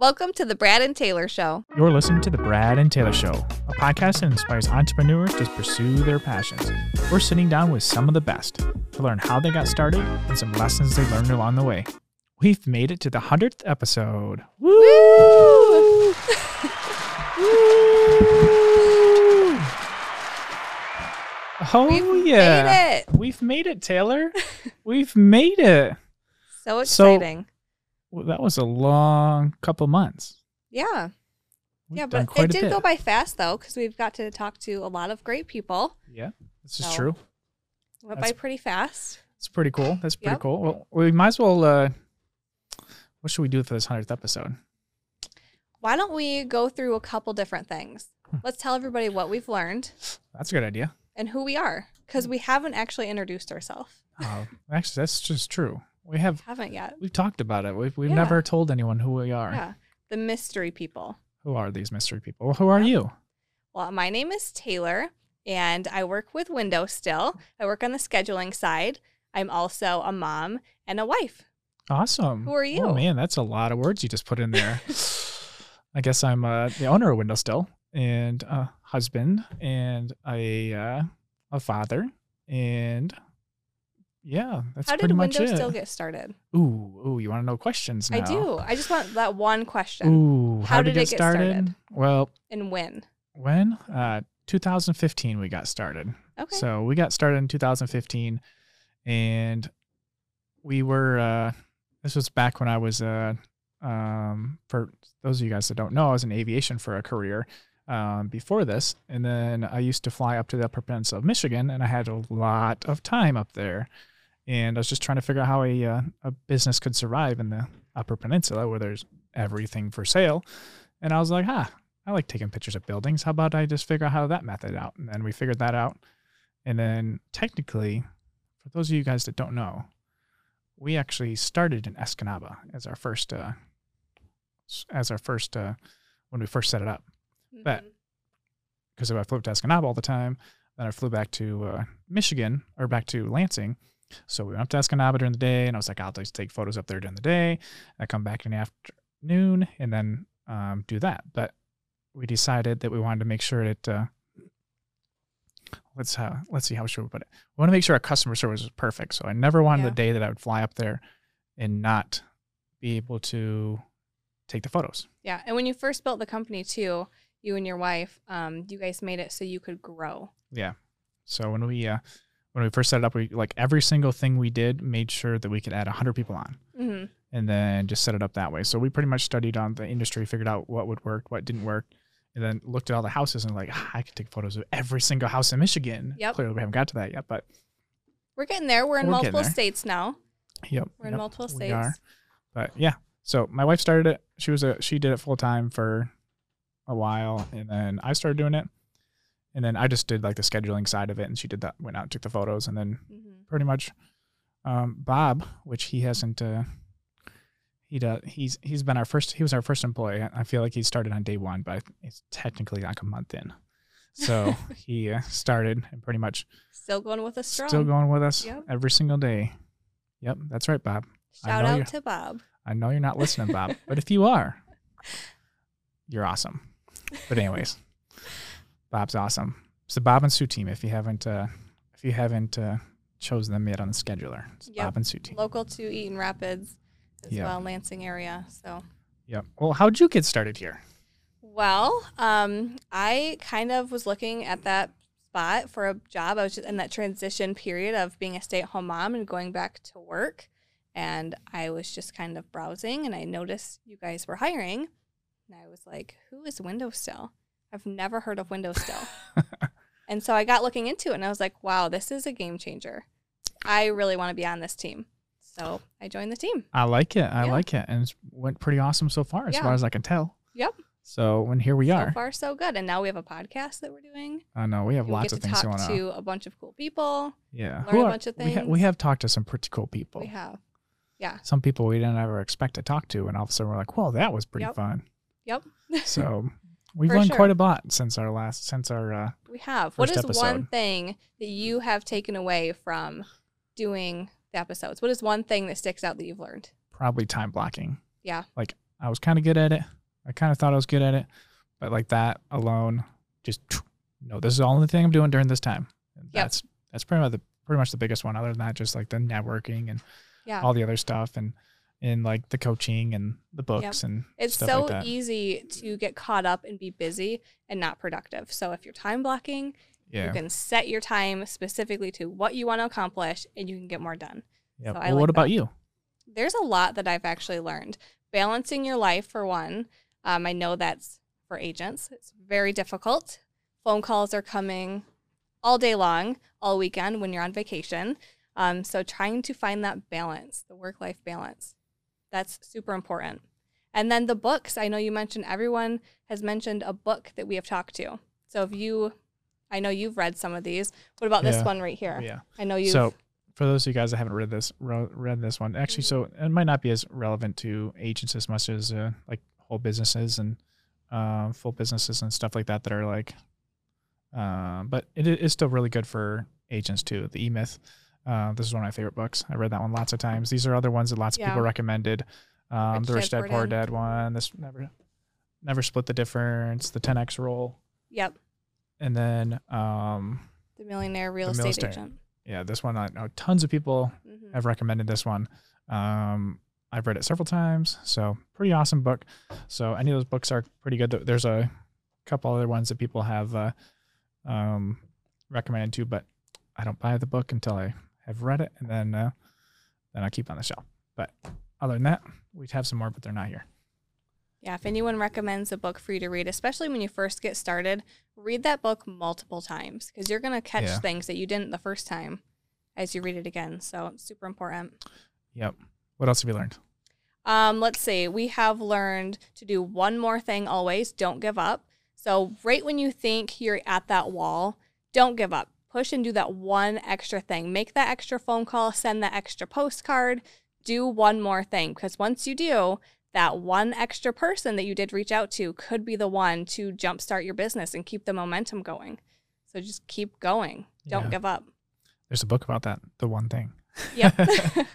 Welcome to the Brad and Taylor Show. You're listening to The Brad and Taylor Show, a podcast that inspires entrepreneurs to pursue their passions. We're sitting down with some of the best to learn how they got started and some lessons they learned along the way. We've made it to the 100th episode. Woo! Woo! Woo! Oh, We've yeah. made it. We've made it, Taylor. We've made it. So So- exciting. Well, that was a long couple months. yeah. We've yeah, but it did bit. go by fast though, because we've got to talk to a lot of great people. Yeah, this is true. Went That's- by pretty fast. It's pretty cool. That's pretty Yep. cool. Well, we might as well. Uh, what should we do for this hundredth episode? Why don't we go through a couple different things? Hmm. Let's tell everybody what we've learned That's a good idea. and who we are, because we haven't actually introduced ourselves. Oh, actually, that's just true. We have Haven't yet. we've talked about it. We've we've Yeah. never told anyone who we are. Yeah. The mystery people. Who are these mystery people? Well, who are Yeah. you? Well, my name is Taylor, and I work with Windowstill. I work on the scheduling side. I'm also a mom and a wife. Awesome. Who are you? Oh man, that's a lot of words you just put in there. I guess I'm uh, the owner of Windowstill, and a husband, and a uh, a father, and yeah, that's How did pretty much Windows it. still get started? Ooh, ooh, you want to know questions now? I do. I just want that one question. Ooh, how, did, it get started? Well, And when? when? Uh, 2015 we got started. Okay. So we got started in 2015, and we were. Uh, this was back when I was. Uh, um, for those of you guys that don't know, I was in aviation for a career. Um, before this, and then I used to fly up to the Upper Peninsula of Michigan, and I had a lot of time up there, and I was just trying to figure out how a uh, a business could survive in the Upper Peninsula where there's everything for sale, and I was like, huh, I like taking pictures of buildings. How about I just figure out how that method out? And then we figured that out. And then technically, for those of you guys that don't know, we actually started in Escanaba as our first, uh, as our first, uh, when we first set it up. bet. Mhm. Because I flew to Escanaba all the time. Then I flew back to uh, Michigan or back to Lansing. So we went up to Escanaba during the day, and I was like, I'll just take photos up there during the day. I come back in the afternoon and then um, do that. But we decided that we wanted to make sure that uh, let's uh, let's see how should we put it. We want to make sure our customer service was perfect. So I never wanted Yeah. the day that I would fly up there and not be able to take the photos. Yeah. And when you first built the company too, you and your wife, um, you guys made it so you could grow. Yeah. So when we uh, when we first set it up, we like every single thing we did made sure that we could add hundred people on, hmm and then just set it up that way. So we pretty much studied on the industry, figured out what would work, what didn't work, and then looked at all the houses and like ah, I could take photos of every single house in Michigan. Yep. Clearly, we haven't got to that yet, but We're getting there. We're in We're multiple states now. yep. We're in yep, multiple we states. are. But yeah, so my wife started it. She was a she did it full time for a while, and then I started doing it, and then I just did like the scheduling side of it, and she did that. Went out, and took the photos, and then hmm pretty much um, Bob, which he hasn't. Uh, he does. He's he's been our first. He was our first employee. I- I feel like he started on day one, but it's technically like a month in. So he uh, started and pretty much Still going with us. strong. still going with us Yep. every single day. Yep, that's right, Bob. Shout out to Bob. I know you're not listening, Bob, but if you are, you're awesome. But anyways, Bob's awesome. It's the Bob and Sue team. If you haven't, uh, if you haven't uh, chosen them yet on the scheduler, it's Yep. Bob and Sue team. Local to Eaton Rapids as Yeah. well, Lansing area. So. Yep. Well, how'd you get started here? Well, um, I kind of was looking at that spot for a job. I was just in that transition period of being a stay at home mom and going back to work. And I was just kind of browsing and I noticed you guys were hiring. And I was like, who is Windows Still? I've never heard of Windows Still. and so I got looking into it and I was like, wow, this is a game changer. I really want to be on this team. So I joined the team. I like it. I Yeah. like it, and it's went pretty awesome so far, as Yeah. far as I can tell. Yep. So, when here we so are, far, so good. And now we have a podcast that we're doing. I know we have We lots of to things talk going on. to a bunch of cool people. Yeah, learn Who a are- bunch of We, ha- we have talked to some pretty cool people. We have. Yeah. Some people we didn't ever expect to talk to, and all of a sudden we're like, "Whoa, that was pretty Yep. fun." Yep. So we've learned sure. quite a lot since our last, since our. Uh, We have. What is one thing that you have taken away from doing the episodes? What is one thing that sticks out that you've learned? probably time blocking. Yeah. Like I was kind of good at it. I kind of thought I was good at it, but like that alone, just no, this is the only thing I'm doing during this time. Yep. That's that's pretty much the pretty much the biggest one. Other than that, just like the networking and Yeah. all the other stuff and and like the coaching and the books and It's so like easy to get caught up and be busy and not productive. So if you're time blocking, you can set your time specifically to what you want to accomplish and you can get more done. Yep. so well, like what about that. you? There's a lot that I've actually learned. Balancing your life, for one. Um, I know that's for agents, it's very difficult. Phone calls are coming all day long, all weekend when you're on vacation. Um, so trying to find that balance, the work life balance, that's super important. And then the books, I know you mentioned everyone has mentioned a book that we have talked to. So if you, I know you've read some of these. What about this one right here? Yeah. I know you. So for those of you guys that haven't read this, read this one, actually, so it might not be as relevant to agents as much as uh, like whole businesses and uh, full businesses and stuff like that that are like, uh, but it is still really good for agents too. The E Myth. Uh, this is one of my favorite books. I read that one lots of times. These are other ones that lots of Yeah. people recommended. Um, Rich the Rich Dad, Poor Dad. Dad one. This never, never split the difference. The 10x rule, yep, and then um, the millionaire real The estate agent. yeah, this one. I know tons of people Mhm. I've recommended this one. Um, I've read it several times, so pretty awesome book. So any of those books are pretty good. There's a couple other ones that people have uh, um, recommended too, but I don't buy the book until I have read it, and then uh, then I keep on the shelf. But other than that, we'd have some more, but they're not here. Yeah, if anyone recommends a book for you to read, especially when you first get started, read that book multiple times because you're going to catch Yeah. things that you didn't the first time as you read it again. So it's super important. Yep. What else have you learned? Um, let's see. We have learned to do one more thing always. Don't give up. So right when you think you're at that wall, don't give up. Push and do that one extra thing. Make that extra phone call. Send that extra postcard. Do one more thing because once you do, that one extra person that you did reach out to could be the one to jumpstart your business and keep the momentum going. So just keep going. Don't Yeah. give up. There's a book about that. The one thing. Yep.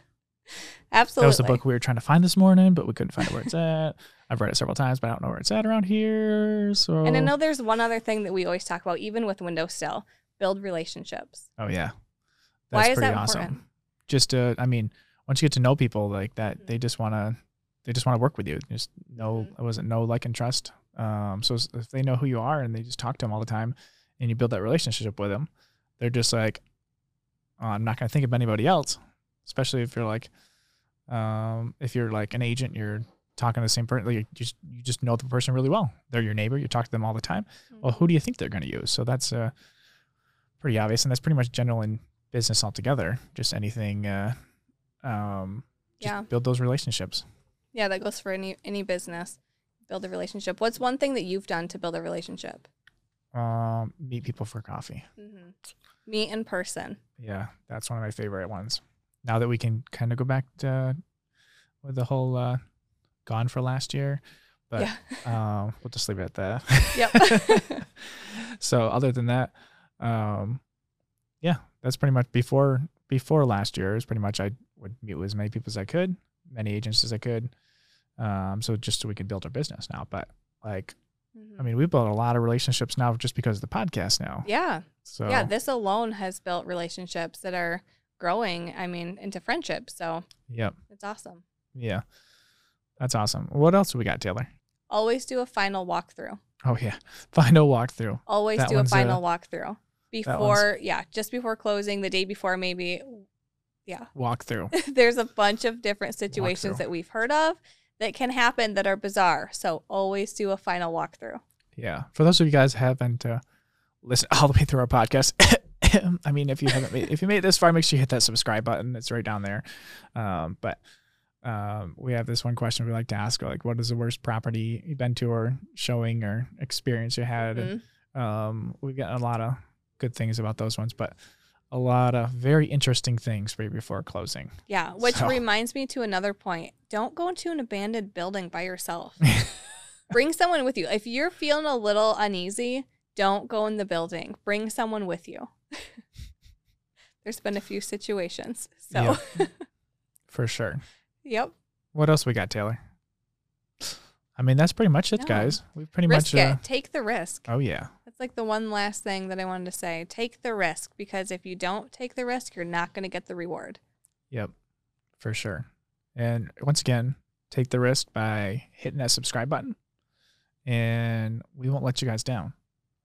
Absolutely. That was the book we were trying to find this morning, but we couldn't find where it's at. I've read it several times, but I don't know where it's at around here. So And I know there's one other thing that we always talk about, even with Windows Still build relationships. Oh yeah. Why is pretty that important? Just to I mean, once you get to know people like that, Mhm. they just wanna they just want to work with you. Just know Mhm. it wasn't know, like and trust. Um so if they know who you are and they just talk to them all the time and you build that relationship with them, they're just like, oh, I'm not gonna think of anybody else. Especially if you're like um if you're like an agent, you're talking to the same person, like you just you just know the person really well. They're your neighbor, you talk to them all the time. well, who do you think they're going to use? So that's uh, pretty obvious, and that's pretty much general in business altogether. Just anything, uh, um, just Yeah. build those relationships. Yeah, that goes for any any business. Build a relationship. What's one thing that you've done to build a relationship? Um, meet people for coffee. Mm-hmm. Meet in person. Yeah, that's one of my favorite ones. Now that we can kind of go back to with the whole uh, gone for last year, but yeah. um, we'll just leave it at that. Yep. so other than that, um, yeah, that's pretty much before before last year. It was pretty much I would meet with as many people as I could, many agents as I could, um, so just so we could build our business now. But like, Mhm. I mean, we built a lot of relationships now just because of the podcast now. yeah. So Yeah. This alone has built relationships that are growing. I mean, into friendships. So yep, it's awesome. yeah, that's awesome. What else do we got, Taylor? Always do a final walkthrough. Oh yeah, final walkthrough. Always That do a final walkthrough one's- before. Yeah, just before closing, the day before, maybe. Yeah. Walkthrough. there's a bunch of different situations that we've heard of that can happen that are bizarre. So always do a final walkthrough. Yeah. For those of you guys who haven't uh, listened all the way through our podcast, I mean, if you haven't made, if you made it this far, make sure you hit that subscribe button. It's right down there. Um, but um, we have this one question we like to ask, like, what is the worst property you've been to or showing or experience you had? Mhm. And um, we've gotten a lot of good things about those ones, but a lot of very interesting things right before closing. Yeah, which So- reminds me to another point. Don't go into an abandoned building by yourself. Bring someone with you. If you're feeling a little uneasy, don't go in the building. Bring someone with you. There's been a few situations. So, For sure. yep. What else we got, Taylor? I mean, that's pretty much it, No. guys. We pretty risk much. Uh, it. Take the risk. oh yeah, That's like the one last thing that I wanted to say. Take the risk because if you don't take the risk, you're not going to get the reward. yep, for sure. And once again, take the risk by hitting that subscribe button, and we won't let you guys down.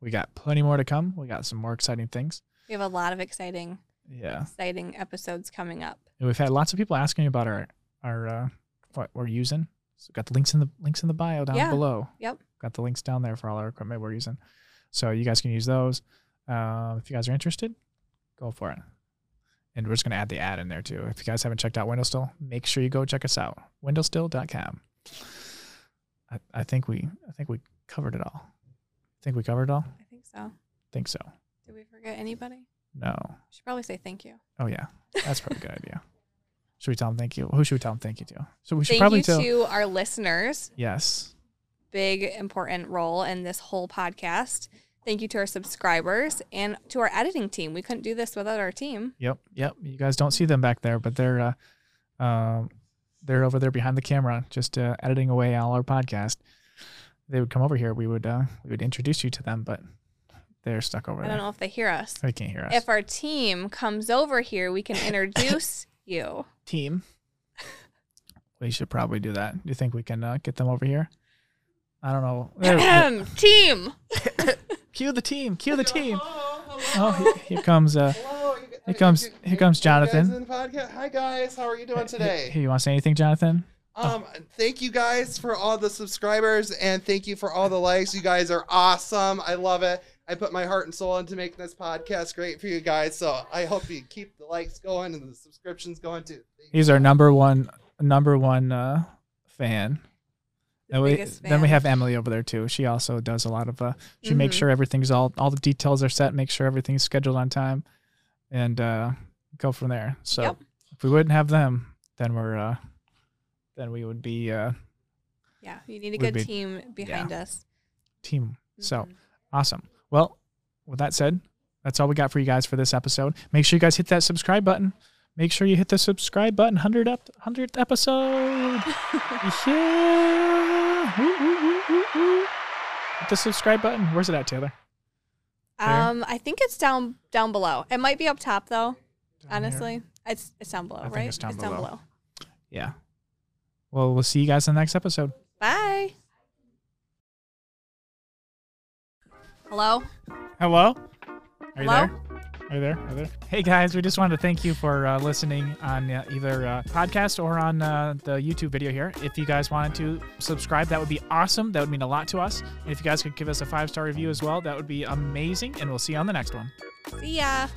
We got plenty more to come. We got some more exciting things. We have a lot of exciting, Yeah, exciting episodes coming up. and we've had lots of people asking about our our uh, what we're using. So got the links in the links in the bio down Yeah. below. Yep. Got the links down there for all our equipment we're using. So you guys can use those. Uh, if you guys are interested, go for it. And we're just going to add the ad in there too. If you guys haven't checked out Windowstill, make sure you go check us out. Windowstill.com. I, I think we I think we covered it all. think we covered it all? I think so. think so. Did we forget anybody? No. We should probably say thank you. Oh yeah. That's probably a good idea. Should we tell them thank you? Who should we tell them thank you to? So we should Thank probably you tell to our listeners. Yes. Big important role in this whole podcast. Thank you to our subscribers and to our editing team. We couldn't do this without our team. Yep, yep. You guys don't see them back there, but they're uh, um, they're over there behind the camera, just uh, editing away all our podcast. They would come over here. We would uh, we would introduce you to them, but they're stuck over I there. I don't know if they hear us. They can't hear us. If our team comes over here, we can introduce you. Team, we should probably do that. Do you think we can uh, get them over here? I don't know. There- team. cue the team. Cue the team. Hello, Oh, hello. he- here comes uh. Hello, you- here comes- you- here comes you guys Jonathan. in the podcast? Hi guys, how are you doing today? Hey, you want to say anything, Jonathan? Um, thank you guys for all the subscribers and thank you for all the likes. You guys are awesome. I love it. I put my heart and soul into making this podcast great for you guys. So I hope you keep the likes going and the subscriptions going too. Thank He's our number one number one uh, fan. And we, then we have Emily over there too. She also does a lot of uh she makes Mhm. sure everything's all all the details are set, make sure everything's scheduled on time and uh go from there. So Yep. if we wouldn't have them, then we're uh then we would be uh Yeah, you need a good be- team behind us. team. So Mhm. awesome. Well, with that said, that's all we got for you guys for this episode. Make sure you guys hit that subscribe button. Make sure you hit the subscribe button. Hundred up, hundredth episode. yeah. Woo, woo, woo, woo, woo. Hit the subscribe button. Where's it at, Taylor? There. Um, I think it's down down below. It might be up top though. Down here? honestly, it's it's down below, I right? it's down below. Yeah. Well, we'll see you guys in the next episode. Bye. Hello. Hello? Are you Hello? there? Are you there? Are you there? Hey guys, we just wanted to thank you for uh, listening on uh, either uh, podcast or on uh, the YouTube video here. If you guys wanted to subscribe, that would be awesome. That would mean a lot to us. And if you guys could give us a five star review as well, that would be amazing. And we'll see you on the next one. See ya.